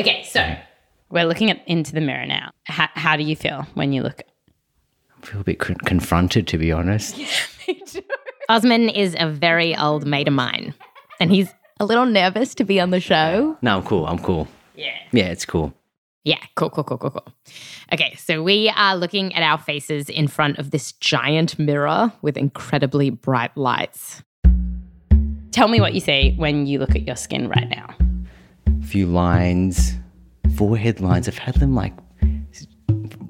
Okay, so mm. we're looking at into the mirror now. How, how do you feel when you look? I feel a bit con- confronted, to be honest. Osman is a very old mate of mine, and he's a little nervous to be on the show. No, I'm cool. I'm cool. Yeah. Yeah, it's cool. Yeah, cool, cool, cool, cool, cool. Okay, so we are looking at our faces in front of this giant mirror with incredibly bright lights. Tell me what you see when you look at your skin right now. A few lines, forehead lines. I've had them like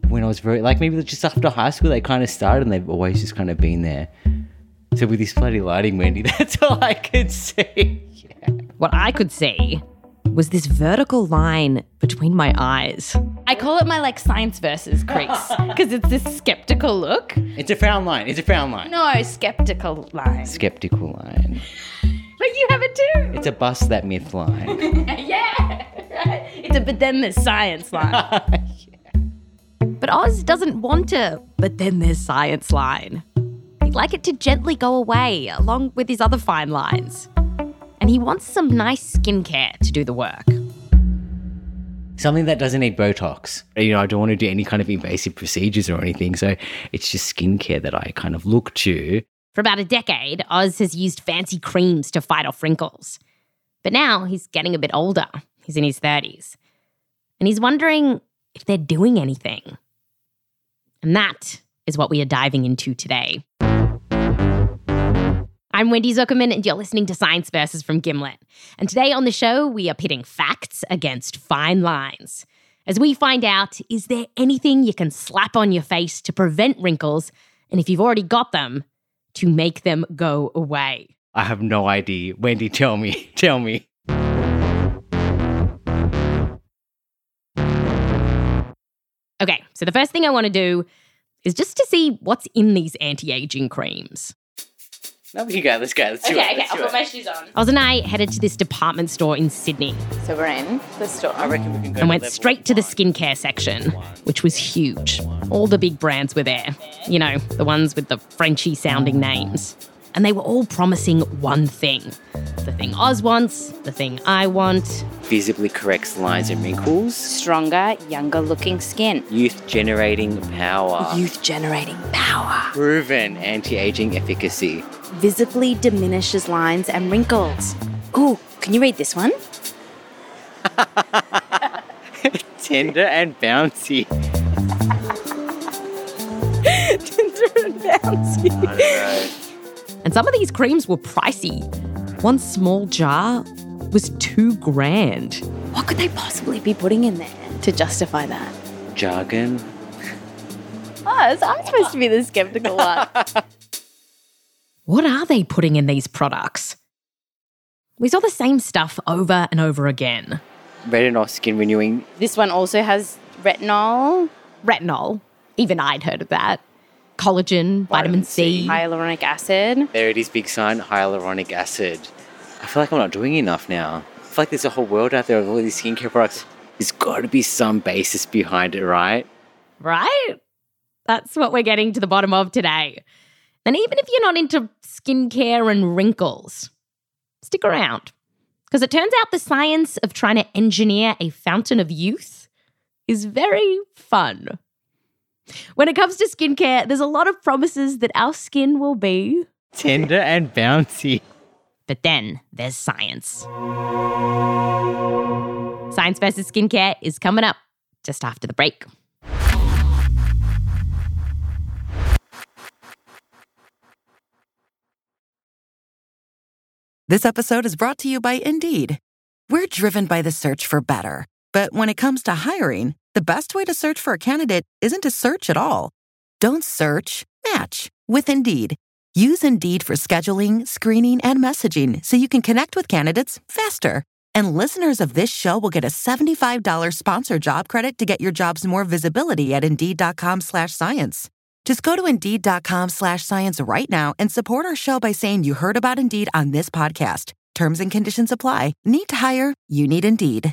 when I was very, like maybe just after high school, they kind of started and they've always just kind of been there. So with this bloody lighting, Wendy, that's all I could see. Yeah. What I could see was this vertical line between my eyes. I call it my like science versus crease because it's this skeptical look. It's a frown line. It's a frown line. No, skeptical line. Skeptical line. You have it too. It's a bust that myth line. yeah. It's a but then there's science line. But Oz doesn't want to, but then there's science line. He'd like it to gently go away, along with his other fine lines. And he wants some nice skincare to do the work. Something that doesn't need Botox. You know, I don't want to do any kind of invasive procedures or anything. So it's just skincare that I kind of look to. For about a decade, Oz has used fancy creams to fight off wrinkles. But now he's getting a bit older. He's in his 30s. And he's wondering if they're doing anything. And that is what we are diving into today. I'm Wendy Zukerman, and you're listening to Science Versus from Gimlet. And today on the show, we are pitting facts against fine lines. As we find out, is there anything you can slap on your face to prevent wrinkles? And if you've already got them, to make them go away. I have no idea. Wendy, tell me. Tell me. Okay, so the first thing I want to do is just to see what's in these anti aging creams. No, you go. Let's go. Let's do okay, it. okay, Let's I'll put it. my shoes on. Oz and I headed to this department store in Sydney So we're in the store. I reckon we can go and went straight to the skincare section, which was huge. All the big brands were there. You know, the ones with the Frenchy sounding names. And they were all promising one thing the thing Oz wants, the thing I want. Visibly corrects lines and wrinkles. Stronger, younger looking skin. Youth generating power. Youth generating power. Proven anti aging efficacy. Visibly diminishes lines and wrinkles. Ooh, can you read this one? Tender and bouncy. Tender and bouncy. I don't know. And some of these creams were pricey. One small jar was two grand. What could they possibly be putting in there to justify that? Jargon. Oh, so I'm supposed to be the skeptical one. What are they putting in these products? We saw the same stuff over and over again. Retinol skin renewing. this one also has retinol, Retinol, even I'd heard of that. Collagen, vitamin, Vitamin C. C. hyaluronic acid. There it is, big sign hyaluronic acid. I feel like I'm not doing enough now. I feel like there's a whole world out there of all these skincare products. There's got to be some basis behind it, right? Right? That's what we're getting to the bottom of today. And even if you're not into skincare and wrinkles, stick around. Because it turns out the science of trying to engineer a fountain of youth is very fun. When it comes to skincare, there's a lot of promises that our skin will be, Tender and bouncy. but then there's science. Science versus skincare is coming up just after the break. This episode is brought to you by Indeed. We're driven by the search for better. But when it comes to hiring, the best way to search for a candidate isn't to search at all. Don't search, match with Indeed. Use Indeed for scheduling, screening, and messaging so you can connect with candidates faster. And listeners of this show will get a $75 sponsor job credit to get your jobs more visibility at Indeed.com slash science. Just go to Indeed.com slash science right now and support our show by saying you heard about Indeed on this podcast. Terms and conditions apply. Need to hire? You need Indeed.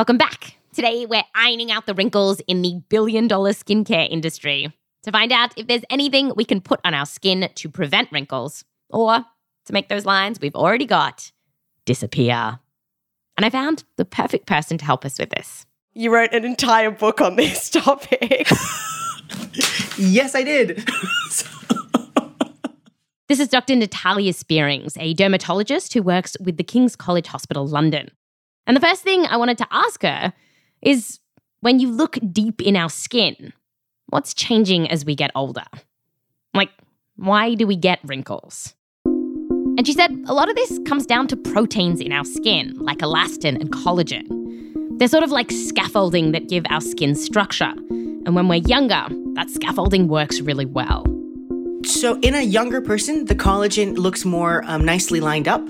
Welcome back. Today, we're ironing out the wrinkles in the billion dollar skincare industry to find out if there's anything we can put on our skin to prevent wrinkles or to make those lines we've already got disappear. And I found the perfect person to help us with this. You wrote an entire book on this topic. yes, I did. This is Dr. Natalia Spierings, a dermatologist who works with the King's College Hospital London. And the first thing I wanted to ask her is when you look deep in our skin, what's changing as we get older? Like, why do we get wrinkles? And she said a lot of this comes down to proteins in our skin, like elastin and collagen. They're sort of like scaffolding that give our skin structure. And when we're younger, that scaffolding works really well. So, in a younger person, the collagen looks more um, nicely lined up.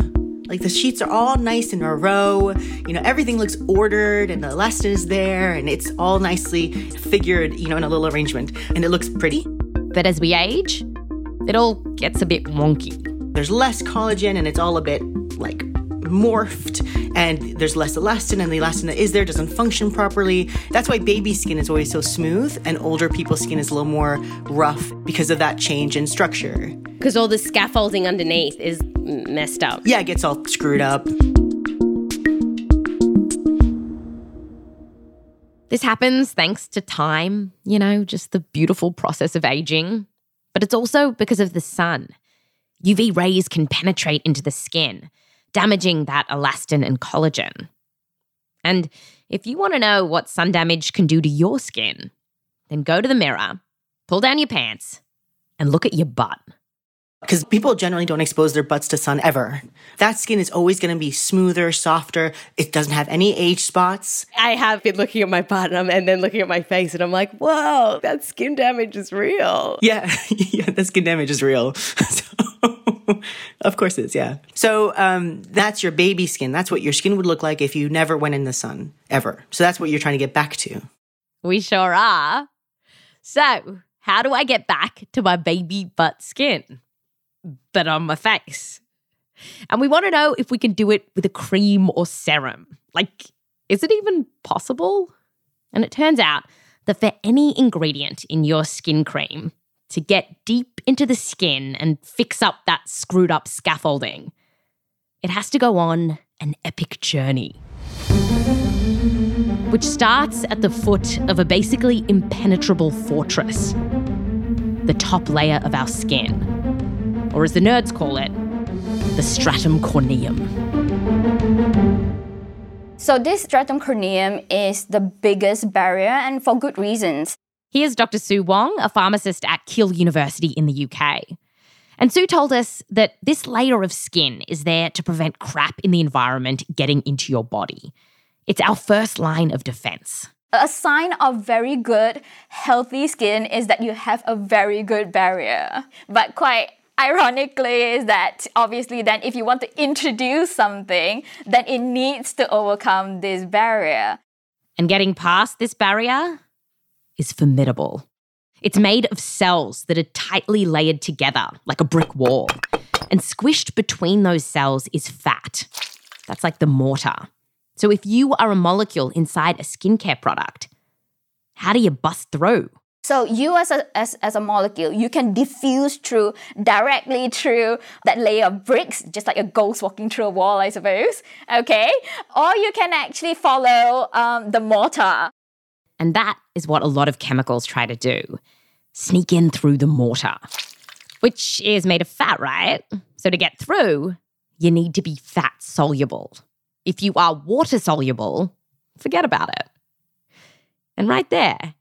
Like the sheets are all nice in a row. You know, everything looks ordered and the elastin is there and it's all nicely figured, you know, in a little arrangement. And it looks pretty. But as we age, it all gets a bit wonky. There's less collagen and it's all a bit like morphed and there's less elastin and the elastin that is there doesn't function properly. That's why baby skin is always so smooth and older people's skin is a little more rough because of that change in structure. Because all the scaffolding underneath is messed up. Yeah, it gets all screwed up. This happens thanks to time, you know, just the beautiful process of aging. But it's also because of the sun. UV rays can penetrate into the skin, damaging that elastin and collagen. And if you want to know what sun damage can do to your skin, then go to the mirror, pull down your pants, and look at your butt. Because people generally don't expose their butts to sun ever. That skin is always going to be smoother, softer. It doesn't have any age spots. I have been looking at my butt and, and then looking at my face, and I'm like, whoa, that skin damage is real. Yeah, yeah, the skin damage is real. so, of course it is, yeah. So um, that's your baby skin. That's what your skin would look like if you never went in the sun, ever. So that's what you're trying to get back to. We sure are. So, how do I get back to my baby butt skin? But on my face. And we want to know if we can do it with a cream or serum. Like, is it even possible? And it turns out that for any ingredient in your skin cream to get deep into the skin and fix up that screwed up scaffolding, it has to go on an epic journey. Which starts at the foot of a basically impenetrable fortress, the top layer of our skin or as the nerds call it, the stratum corneum. So, this stratum corneum is the biggest barrier, and for good reasons. Here's Dr. Szu Wong, a pharmacist at Keele University in the UK. And Szu told us that this layer of skin is there to prevent crap in the environment getting into your body. It's our first line of defense. A sign of very good, healthy skin is that you have a very good barrier. But quite ironically is that obviously then if you want to introduce something then it needs to overcome this barrier and getting past this barrier is formidable it's made of cells that are tightly layered together like a brick wall and squished between those cells is fat that's like the mortar so if you are a molecule inside a skincare product how do you bust through so you as a, as, as a molecule, you can diffuse through directly through that layer of bricks, just like a ghost walking through a wall, I suppose. Okay? Or you can actually follow um, the mortar. And that is what a lot of chemicals try to do sneak in through the mortar, which is made of fat, right? So to get through, you need to be fat soluble. If you are water soluble, forget about it. And right there,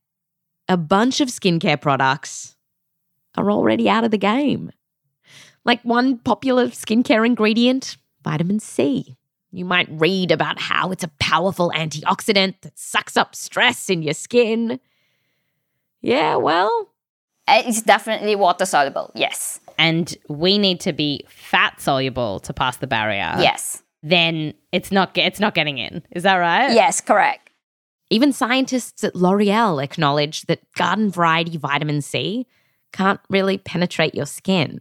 a bunch of skincare products are already out of the game. Like one popular skincare ingredient, vitamin C. You might read about how it's a powerful antioxidant that sucks up stress in your skin. Yeah, well. Uh, It's definitely water soluble. Yes. And we need to be fat soluble to pass the barrier. yes. Then it's not it's not getting in. Is that right? Yes, correct. Even scientists at L'Oreal acknowledge that garden variety vitamin C can't really penetrate your skin.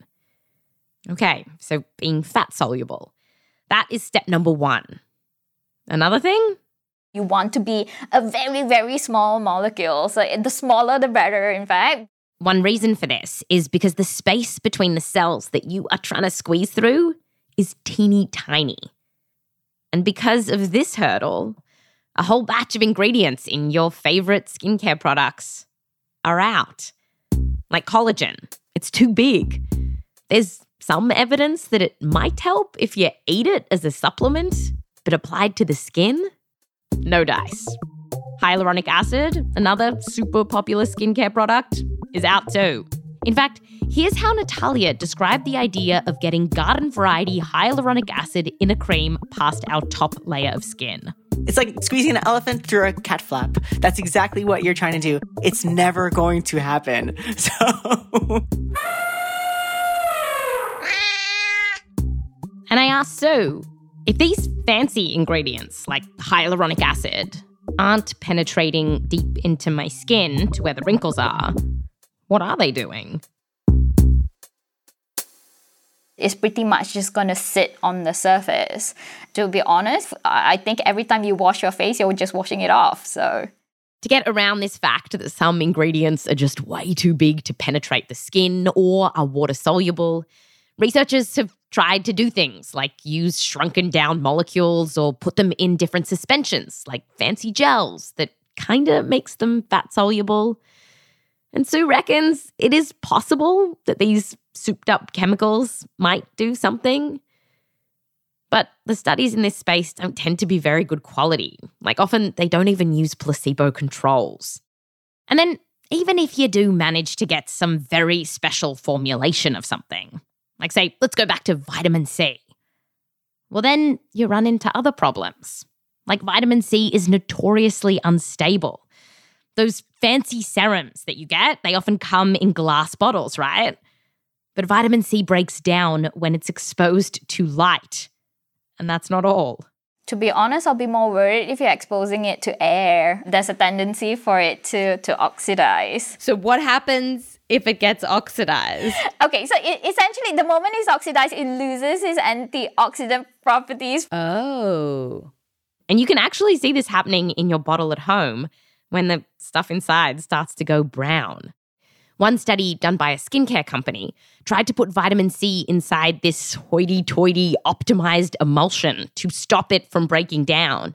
Okay, so being fat soluble. That is step number one. Another thing? You want to be a very, very small molecule. So the smaller, the better, in fact. One reason for this is because the space between the cells that you are trying to squeeze through is teeny tiny. And because of this hurdle, a whole batch of ingredients in your favorite skincare products are out. Like collagen, it's too big. There's some evidence that it might help if you eat it as a supplement, but applied to the skin, no dice. Hyaluronic acid, another super popular skincare product, is out too. In fact, here's how Natalia described the idea of getting garden variety hyaluronic acid in a cream past our top layer of skin. It's like squeezing an elephant through a cat flap. That's exactly what you're trying to do. It's never going to happen. So, And I asked Szu if these fancy ingredients like hyaluronic acid aren't penetrating deep into my skin to where the wrinkles are, what are they doing? It's pretty much just gonna sit on the surface. To be honest, I I think every time you wash your face, you're just washing it off. So To get around this fact that some ingredients are just way too big to penetrate the skin or are water soluble, researchers have tried to do things like use shrunken down molecules or put them in different suspensions, like fancy gels that kind of makes them fat soluble. And Szu reckons it is possible that these souped up chemicals might do something. But the studies in this space don't tend to be very good quality. Like, often they don't even use placebo controls. And then, even if you do manage to get some very special formulation of something, like, say, let's go back to vitamin C, well, then you run into other problems. Like, vitamin C is notoriously unstable. Those fancy serums that you get, they often come in glass bottles, right? But vitamin C breaks down when it's exposed to light. And that's not all. to be honest, I'll be more worried if you're exposing it to air. There's a tendency for it to to oxidize. So, what happens if it gets oxidized? Okay, so it, essentially, the moment it's oxidized, it loses its antioxidant properties. Oh. And you can actually see this happening in your bottle at home when the stuff inside starts to go brown. One study done by a skincare company tried to put vitamin C inside this hoity toity optimized emulsion to stop it from breaking down.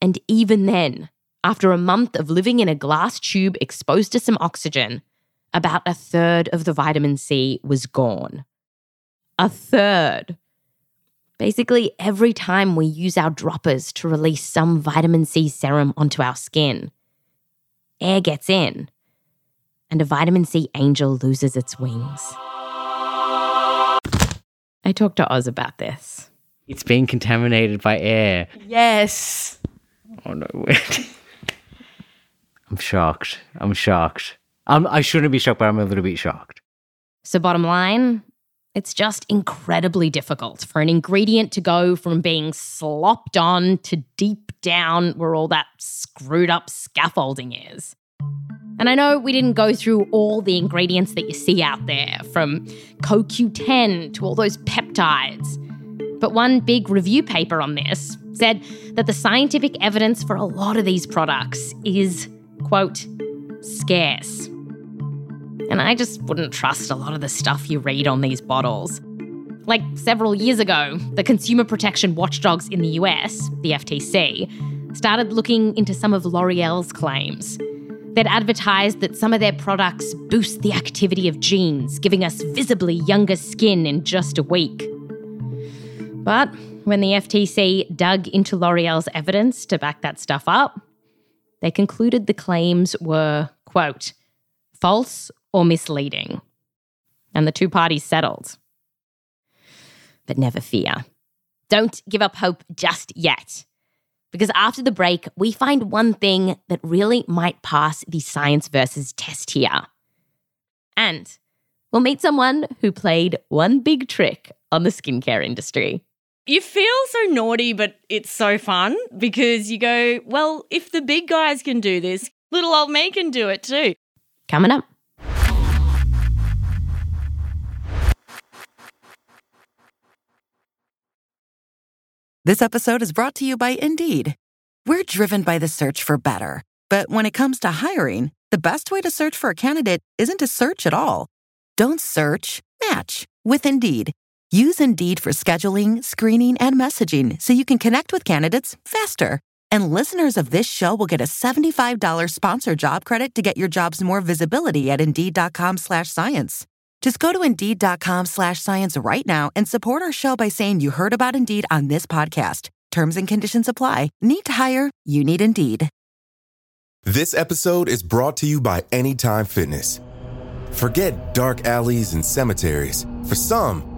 And even then, after a month of living in a glass tube exposed to some oxygen, about a third of the vitamin C was gone. A third. Basically, every time we use our droppers to release some vitamin C serum onto our skin, air gets in, and a vitamin C angel loses its wings. I talked to Oz about this. It's being contaminated by air. yes. Oh no. I'm shocked. I'm shocked. I'm, I shouldn't be shocked, but I'm a little bit shocked. So, bottom line, it's just incredibly difficult for an ingredient to go from being slopped on to deep down where all that screwed up scaffolding is. And I know we didn't go through all the ingredients that you see out there, from CoQ10 to all those peptides. But one big review paper on this said that the scientific evidence for a lot of these products is, quote, scarce. And I just wouldn't trust a lot of the stuff you read on these bottles. Like several years ago, the consumer protection watchdogs in the US, the FTC, started looking into some of L'Oreal's claims. They'd advertised that some of their products boost the activity of genes, giving us visibly younger skin in just a week. But when the FTC dug into L'Oreal's evidence to back that stuff up, they concluded the claims were, quote, false or misleading. And the two parties settled. But never fear. Don't give up hope just yet. Because after the break, we find one thing that really might pass the science versus test here. And we'll meet someone who played one big trick on the skincare industry. You feel so naughty, but it's so fun because you go, well, if the big guys can do this, little old me can do it too. Coming up. This episode is brought to you by Indeed. We're driven by the search for better. But when it comes to hiring, the best way to search for a candidate isn't to search at all. Don't search, match with Indeed. Use Indeed for scheduling, screening, and messaging so you can connect with candidates faster. And listeners of this show will get a $75 sponsor job credit to get your jobs more visibility at Indeed.com slash science. Just go to Indeed.com slash science right now and support our show by saying you heard about Indeed on this podcast. Terms and conditions apply. Need to hire? You need Indeed. This episode is brought to you by Anytime Fitness. Forget dark alleys and cemeteries. For some,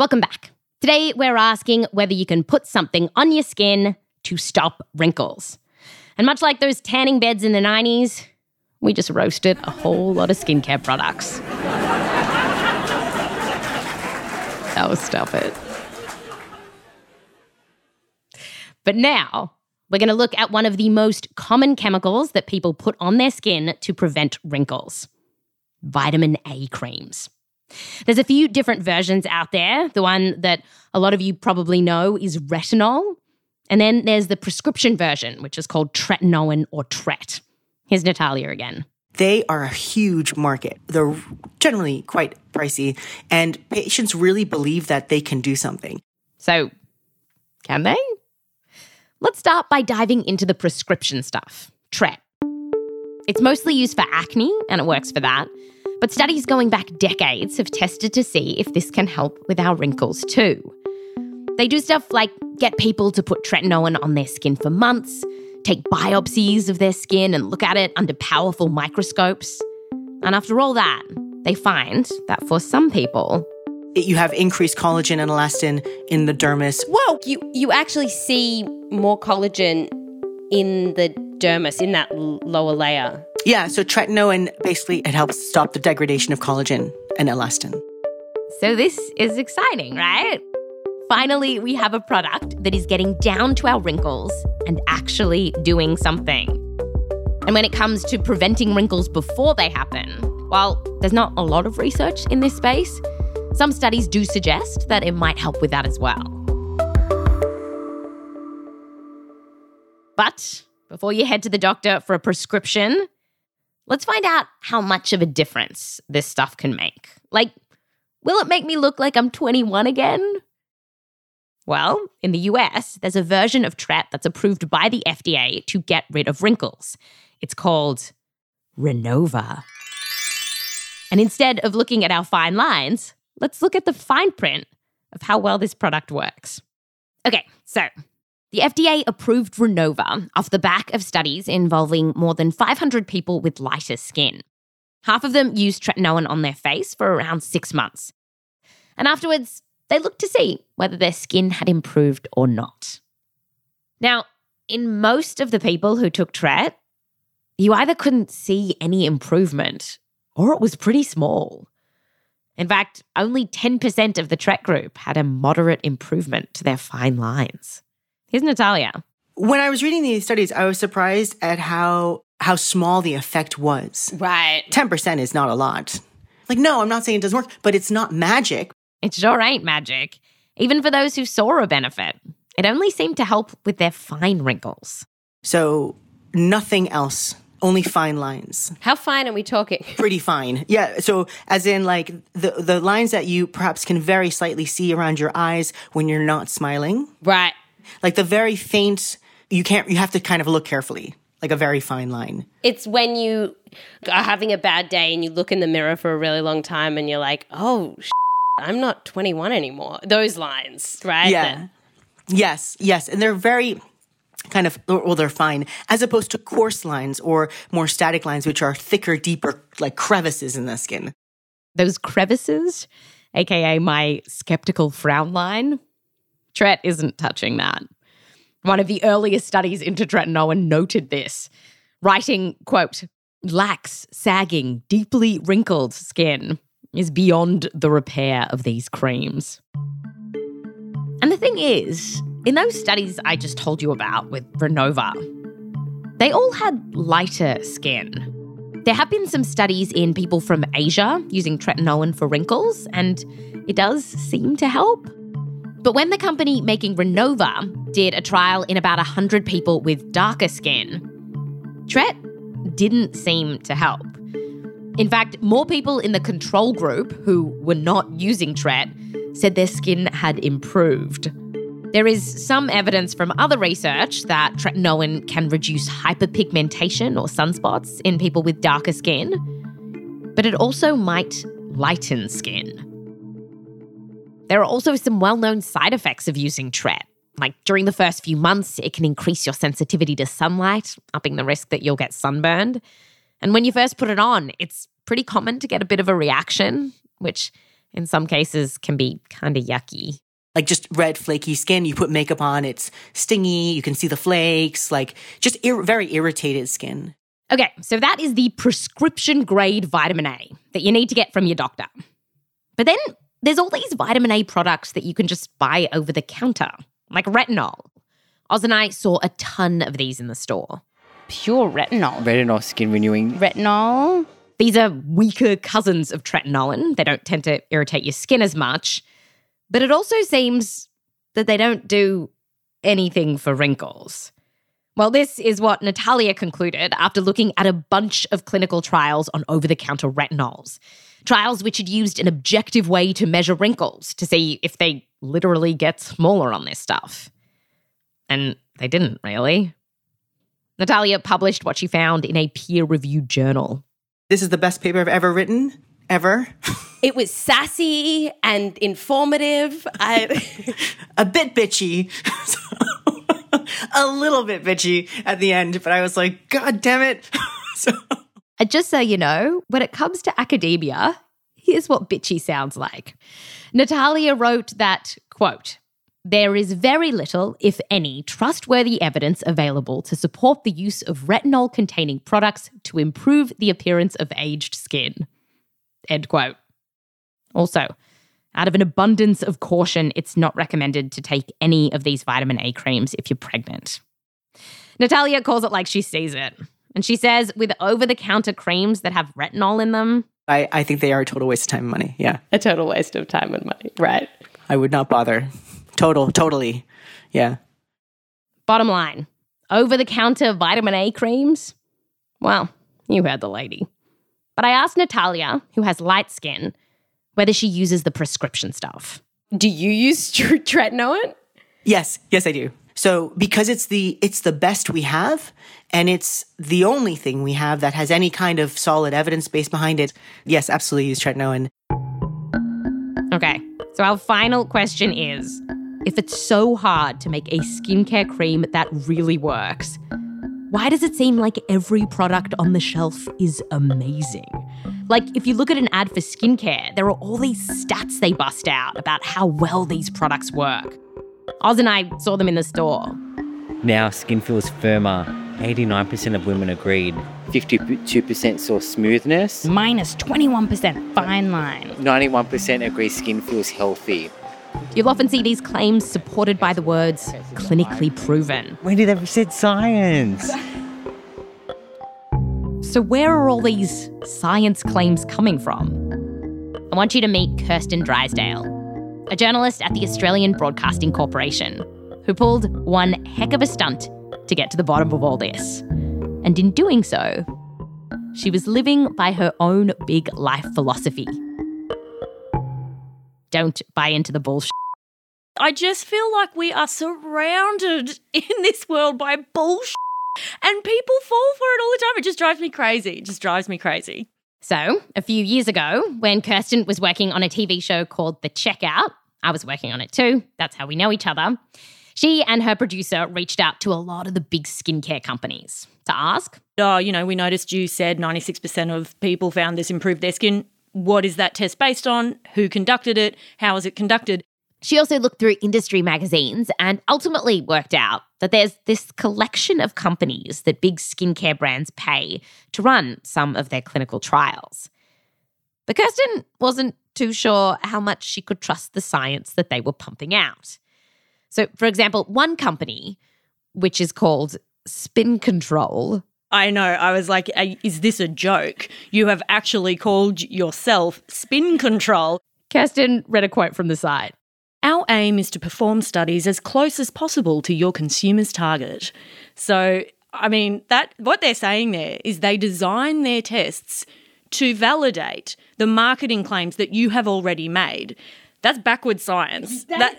Welcome back. Today, we're asking whether you can put something on your skin to stop wrinkles. And much like those tanning beds in the 90s, we just roasted a whole lot of skincare products. oh, stop it. But now, we're going to look at one of the most common chemicals that people put on their skin to prevent wrinkles vitamin A creams. There's a few different versions out there. The one that a lot of you probably know is retinol. And then there's the prescription version, which is called tretinoin or tret. Here's Natalia again. They are a huge market. They're generally quite pricey, and patients really believe that they can do something. So, can they? Let's start by diving into the prescription stuff tret. It's mostly used for acne, and it works for that. But studies going back decades have tested to see if this can help with our wrinkles too. They do stuff like get people to put tretinoin on their skin for months, take biopsies of their skin and look at it under powerful microscopes. And after all that, they find that for some people, You have increased collagen and elastin in the dermis. Whoa, you you actually see more collagen in the dermis, in that l- lower layer. Yeah, so tretinoin basically it helps stop the degradation of collagen and elastin. So this is exciting, right? Finally, we have a product that is getting down to our wrinkles and actually doing something. And when it comes to preventing wrinkles before they happen, while there's not a lot of research in this space, some studies do suggest that it might help with that as well. But before you head to the doctor for a prescription, let's find out how much of a difference this stuff can make. Like, will it make me look like I'm 21 again? Well, in the US, there's a version of Tret that's approved by the FDA to get rid of wrinkles. It's called Renova. And instead of looking at our fine lines, let's look at the fine print of how well this product works. Okay, so the FDA approved Renova off the back of studies involving more than 500 people with lighter skin. Half of them used tretinoin on their face for around six months. And afterwards, they looked to see whether their skin had improved or not. Now, in most of the people who took Tret, you either couldn't see any improvement or it was pretty small. In fact, only 10% of the Tret group had a moderate improvement to their fine lines. Here's Natalia. When I was reading these studies, I was surprised at how how small the effect was. Right. 10% is not a lot. Like, no, I'm not saying it doesn't work, but it's not magic. It sure ain't magic. Even for those who saw a benefit, it only seemed to help with their fine wrinkles. So, nothing else, only fine lines. How fine are we talking? Pretty fine. Yeah. So, as in, like, the, the lines that you perhaps can very slightly see around your eyes when you're not smiling. Right. Like the very faint, you can't, you have to kind of look carefully like a very fine line. It's when you are having a bad day and you look in the mirror for a really long time and you're like, oh, I'm not 21 anymore. Those lines, right? Yeah. That- yes, yes. And they're very kind of, well, they're fine, as opposed to coarse lines or more static lines, which are thicker, deeper, like crevices in the skin. Those crevices, aka my skeptical frown line, Tret isn't touching that. One of the earliest studies into tretinoin noted this, writing, quote, lax, sagging, deeply wrinkled skin is beyond the repair of these creams. And the thing is, in those studies I just told you about with Renova, they all had lighter skin. There have been some studies in people from Asia using tretinoin for wrinkles, and it does seem to help. But when the company making Renova did a trial in about 100 people with darker skin, Tret didn't seem to help. In fact, more people in the control group who were not using Tret said their skin had improved. There is some evidence from other research that tretinoin can reduce hyperpigmentation or sunspots in people with darker skin, but it also might lighten skin. There are also some well known side effects of using Tret. Like during the first few months, it can increase your sensitivity to sunlight, upping the risk that you'll get sunburned. And when you first put it on, it's pretty common to get a bit of a reaction, which in some cases can be kind of yucky. Like just red, flaky skin, you put makeup on, it's stingy, you can see the flakes, like just ir- very irritated skin. Okay, so that is the prescription grade vitamin A that you need to get from your doctor. But then there's all these vitamin A products that you can just buy over the counter, like retinol. Oz and I saw a ton of these in the store. Pure retinol. Retinol skin renewing. Retinol. These are weaker cousins of tretinoin. They don't tend to irritate your skin as much. But it also seems that they don't do anything for wrinkles. Well, this is what Natalia concluded after looking at a bunch of clinical trials on over the counter retinols trials which had used an objective way to measure wrinkles to see if they literally get smaller on this stuff. And they didn't really. Natalia published what she found in a peer reviewed journal. This is the best paper I've ever written, ever. It was sassy and informative. I... a bit bitchy. a little bit bitchy at the end, but I was like, God damn it. so. Just so you know, when it comes to academia, here's what bitchy sounds like. Natalia wrote that, quote, there is very little, if any, trustworthy evidence available to support the use of retinol containing products to improve the appearance of aged skin. End quote. Also, out of an abundance of caution, it's not recommended to take any of these vitamin A creams if you're pregnant. Natalia calls it like she sees it. And she says with over the counter creams that have retinol in them, I, I think they are a total waste of time and money. Yeah. A total waste of time and money. Right. I would not bother. Total, totally. Yeah. Bottom line over the counter vitamin A creams? Well, you heard the lady. But I asked Natalia, who has light skin, whether she uses the prescription stuff. Do you use tretinoin? Yes, yes, I do. So because it's the it's the best we have, and it's the only thing we have that has any kind of solid evidence base behind it. Yes, absolutely use tretinoin. Okay, so our final question is if it's so hard to make a skincare cream that really works, why does it seem like every product on the shelf is amazing? Like, if you look at an ad for skincare, there are all these stats they bust out about how well these products work. Oz and I saw them in the store. Now skin feels firmer. 89% of women agreed. 52% saw smoothness. Minus 21% fine line. 91% agree skin feels healthy. You'll often see these claims supported by the words clinically proven. When did they ever said science? So, where are all these science claims coming from? I want you to meet Kirsten Drysdale, a journalist at the Australian Broadcasting Corporation, who pulled one heck of a stunt to get to the bottom of all this. And in doing so, she was living by her own big life philosophy. Don't buy into the bullshit. I just feel like we are surrounded in this world by bullshit and people fall for it all the time. It just drives me crazy. It just drives me crazy. So, a few years ago, when Kirsten was working on a TV show called The Checkout, I was working on it too. That's how we know each other. She and her producer reached out to a lot of the big skincare companies to ask, Oh, you know, we noticed you said 96% of people found this improved their skin. What is that test based on? Who conducted it? How was it conducted? She also looked through industry magazines and ultimately worked out that there's this collection of companies that big skincare brands pay to run some of their clinical trials. But Kirsten wasn't too sure how much she could trust the science that they were pumping out. So, for example, one company, which is called Spin Control, I know. I was like, "Uh, is this a joke? You have actually called yourself spin control. Kirsten read a quote from the site. Our aim is to perform studies as close as possible to your consumer's target. So, I mean, that what they're saying there is they design their tests to validate the marketing claims that you have already made. That's backward science. That,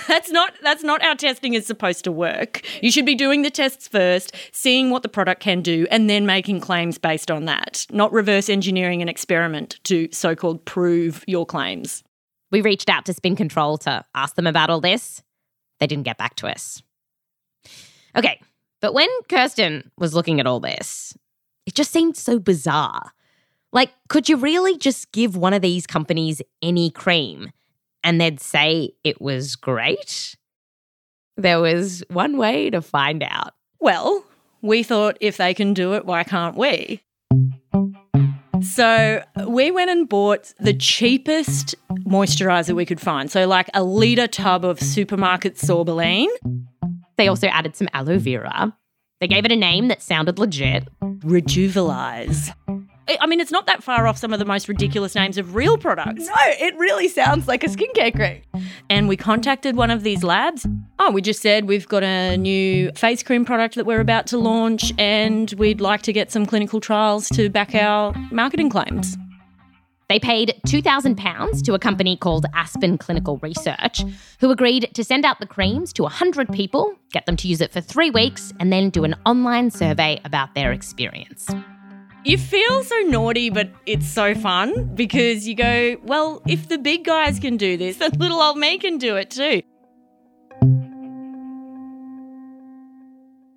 that's not that's not how testing is supposed to work. You should be doing the tests first, seeing what the product can do, and then making claims based on that, not reverse engineering an experiment to so-called prove your claims. We reached out to Spin Control to ask them about all this. They didn't get back to us. Okay, but when Kirsten was looking at all this, it just seemed so bizarre. Like, could you really just give one of these companies any cream and they'd say it was great? There was one way to find out. Well, we thought if they can do it, why can't we? So we went and bought the cheapest moisturizer we could find. So, like a litre tub of supermarket sorbolene. They also added some aloe vera. They gave it a name that sounded legit. Rejuvelize. I I mean, it's not that far off some of the most ridiculous names of real products. No, it really sounds like a skincare cream. And we contacted one of these labs. Oh, we just said we've got a new face cream product that we're about to launch and we'd like to get some clinical trials to back our marketing claims. They paid £2,000 to a company called Aspen Clinical Research, who agreed to send out the creams to 100 people, get them to use it for three weeks, and then do an online survey about their experience. You feel so naughty, but it's so fun because you go, well, if the big guys can do this, then little old me can do it too.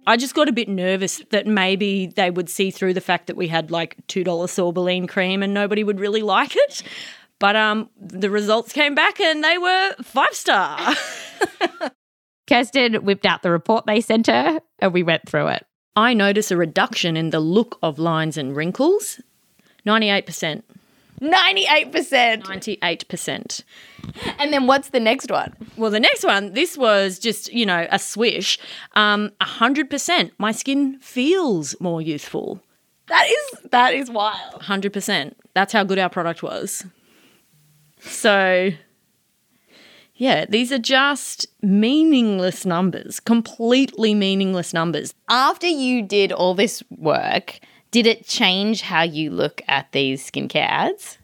I just got a bit nervous that maybe they would see through the fact that we had like $2 sorbolene cream and nobody would really like it. But um, the results came back and they were five star. Kirsten whipped out the report they sent her, and we went through it. I notice a reduction in the look of lines and wrinkles 98%. 98%. 98%. And then what's the next one? Well, the next one, this was just, you know, a swish. Um, 100%. My skin feels more youthful. That is that is wild. 100%. That's how good our product was. So, yeah, these are just meaningless numbers, completely meaningless numbers. After you did all this work, did it change how you look at these skincare ads?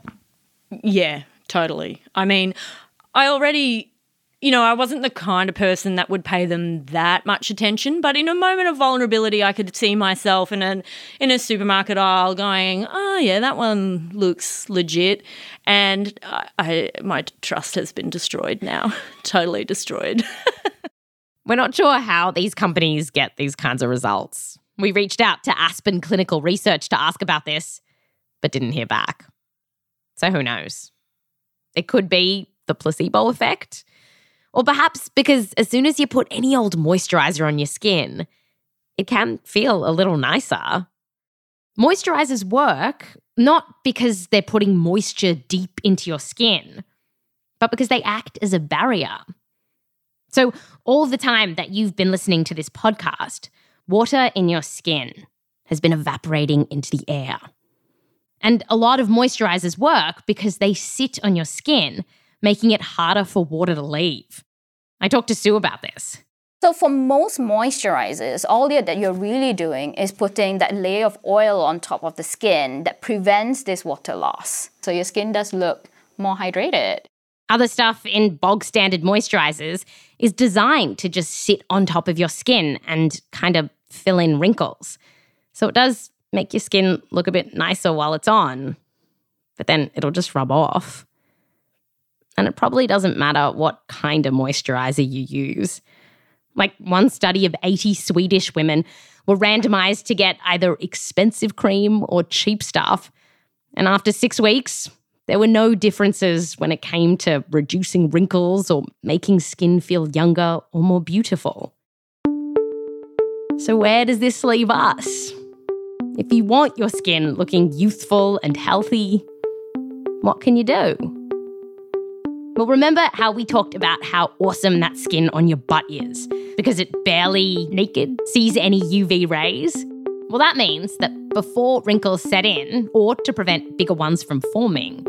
Yeah, totally. I mean, I already, you know, I wasn't the kind of person that would pay them that much attention, but in a moment of vulnerability, I could see myself in an in a supermarket aisle going, "Oh yeah, that one looks legit," and I, I my trust has been destroyed now, totally destroyed. We're not sure how these companies get these kinds of results. We reached out to Aspen Clinical Research to ask about this, but didn't hear back. So who knows? It could be the placebo effect. Or perhaps because as soon as you put any old moisturizer on your skin, it can feel a little nicer. Moisturizers work not because they're putting moisture deep into your skin, but because they act as a barrier. So, all the time that you've been listening to this podcast, water in your skin has been evaporating into the air. And a lot of moisturizers work because they sit on your skin, making it harder for water to leave. I talked to Szu about this. So for most moisturizers, all that you're really doing is putting that layer of oil on top of the skin that prevents this water loss. So your skin does look more hydrated. Other stuff in bog standard moisturizers is designed to just sit on top of your skin and kind of fill in wrinkles. So it does make your skin look a bit nicer while it's on, but then it'll just rub off. And it probably doesn't matter what kind of moisturizer you use. Like one study of 80 Swedish women were randomized to get either expensive cream or cheap stuff. And after six weeks, there were no differences when it came to reducing wrinkles or making skin feel younger or more beautiful. So, where does this leave us? If you want your skin looking youthful and healthy, what can you do? Remember how we talked about how awesome that skin on your butt is because it barely naked sees any UV rays? Well, that means that before wrinkles set in, or to prevent bigger ones from forming,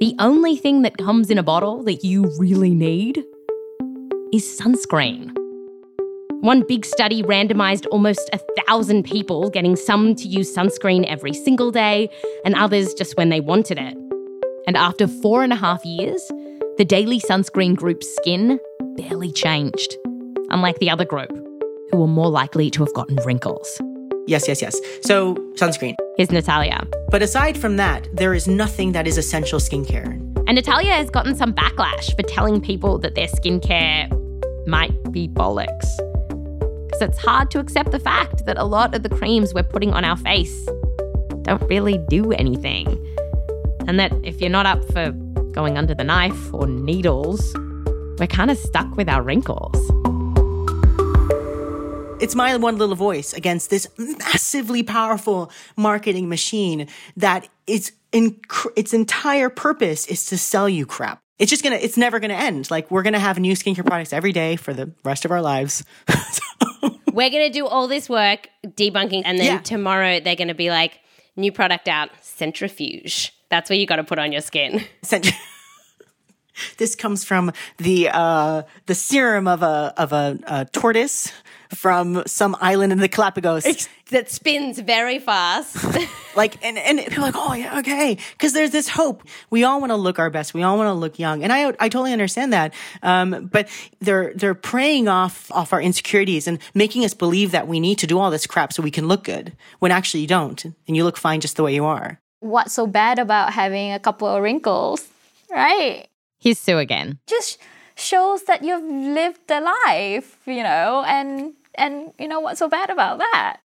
the only thing that comes in a bottle that you really need is sunscreen. One big study randomized almost a thousand people, getting some to use sunscreen every single day and others just when they wanted it. And after four and a half years, the daily sunscreen group's skin barely changed, unlike the other group, who were more likely to have gotten wrinkles. Yes, yes, yes. So, sunscreen. Here's Natalia. But aside from that, there is nothing that is essential skincare. And Natalia has gotten some backlash for telling people that their skincare might be bollocks. Because it's hard to accept the fact that a lot of the creams we're putting on our face don't really do anything. And that if you're not up for going under the knife or needles, we're kind of stuck with our wrinkles. It's my one little voice against this massively powerful marketing machine that its in, its entire purpose is to sell you crap. It's just gonna, it's never gonna end. Like we're gonna have new skincare products every day for the rest of our lives. We're gonna do all this work debunking, and then Yeah. tomorrow they're gonna be like, new product out, centrifuge. That's what you got to put on your skin. This comes from the uh, the serum of a of a, a tortoise from some island in the Galapagos. that spins very fast. like and and people are like, oh yeah, okay, because there's this hope. We all want to look our best. We all want to look young, and I I totally understand that. Um, but they're they're preying off off our insecurities and making us believe that we need to do all this crap so we can look good when actually you don't, and you look fine just the way you are. What's so bad about having a couple of wrinkles, right? Here's Szu again. Just shows that you've lived the life, you know, and and you know what's so bad about that?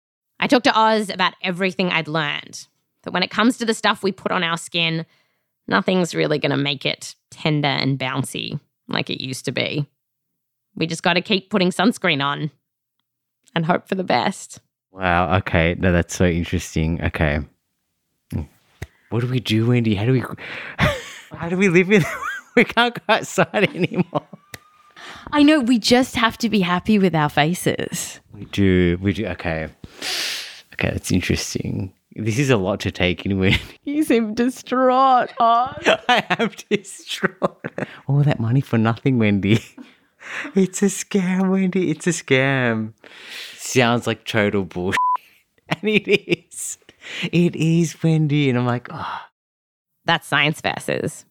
I talked to Oz about everything I'd learned. That when it comes to the stuff we put on our skin, nothing's really going to make it tender and bouncy like it used to be. We just got to keep putting sunscreen on and hope for the best. Wow. Okay. No, that's so interesting. Okay. What do we do, Wendy? How do we? How do we live in? We can't go outside anymore. I know we just have to be happy with our faces. We do. We do. Okay. Okay, that's interesting. This is a lot to take in. Wendy. You seem distraught. Oz. I am distraught. All that money for nothing, Wendy. It's a scam, Wendy. It's a scam. Sounds like total bullshit. And it is. It is, Wendy. And I'm like, oh. That's Science Versus.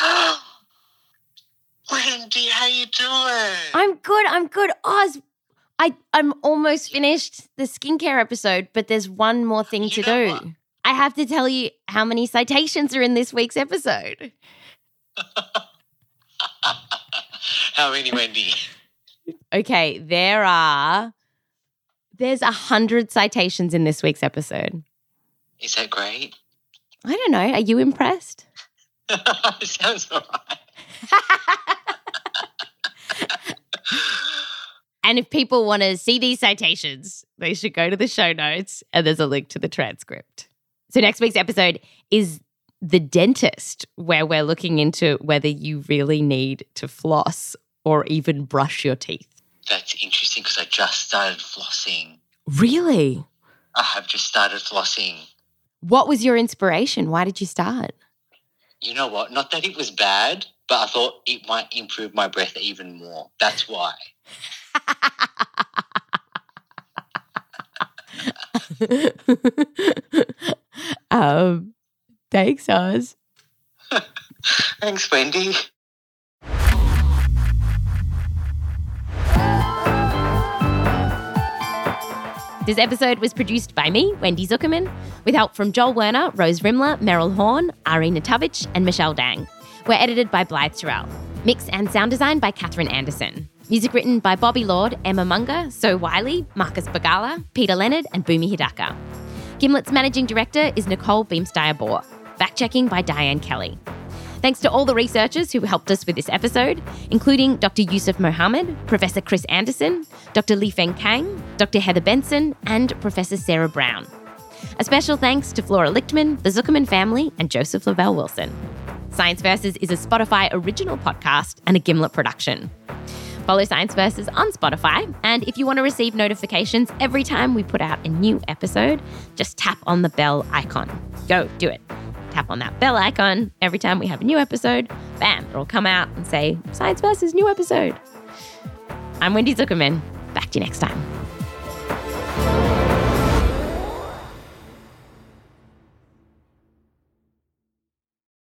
Wendy, how are you doing? I'm good. I'm good. Oz, I, I'm almost finished the skincare episode, but there's one more thing to do. I have to tell you how many citations are in this week's episode. How many, Wendy? Okay, there are There's a hundred citations in this week's episode. Is that great? I don't know. Are you impressed? Sounds. And if people want to see these citations, they should go to the show notes and there's a link to the transcript. So, next week's episode is The Dentist, where we're looking into whether you really need to floss or even brush your teeth. That's interesting because I just started flossing. Really? I have just started flossing. What was your inspiration? Why did you start? You know what? Not that it was bad, but I thought it might improve my breath even more. That's why. um, thanks, Oz. Thanks, Wendy. This episode was produced by me, Wendy Zukerman, with help from Joel Werner, Rose Rimler, Meryl Horn, R.E. Natowicz, and Michelle Dang. We're edited by Blythe Terrell. Mix and sound design by Catherine Anderson. Music written by Bobby Lord, Emma Munger, So Wiley, Marcus Bagala, Peter Leonard, and Bumi Hidaka. Gimlet's managing director is Nicole Beemsterboer. Fact checking by Diane Kelly. Thanks to all the researchers who helped us with this episode, including Dr. Yousuf Mohammed, Professor Chris Anderson, Dr. Lifeng Kang, Dr. Heather Benson, and Professor Sara Brown. A special thanks to Flora Lichtman, the Zukerman family, and Joseph Lavelle Wilson. Science Versus is a Spotify original podcast and a Gimlet production. Follow Science Versus on Spotify, and if you want to receive notifications every time we put out a new episode, just tap on the bell icon. Go, do it tap on that bell icon. Every time we have a new episode, bam, it'll come out and say Science Versus New Episode. I'm Wendy Zukerman. Back to you next time.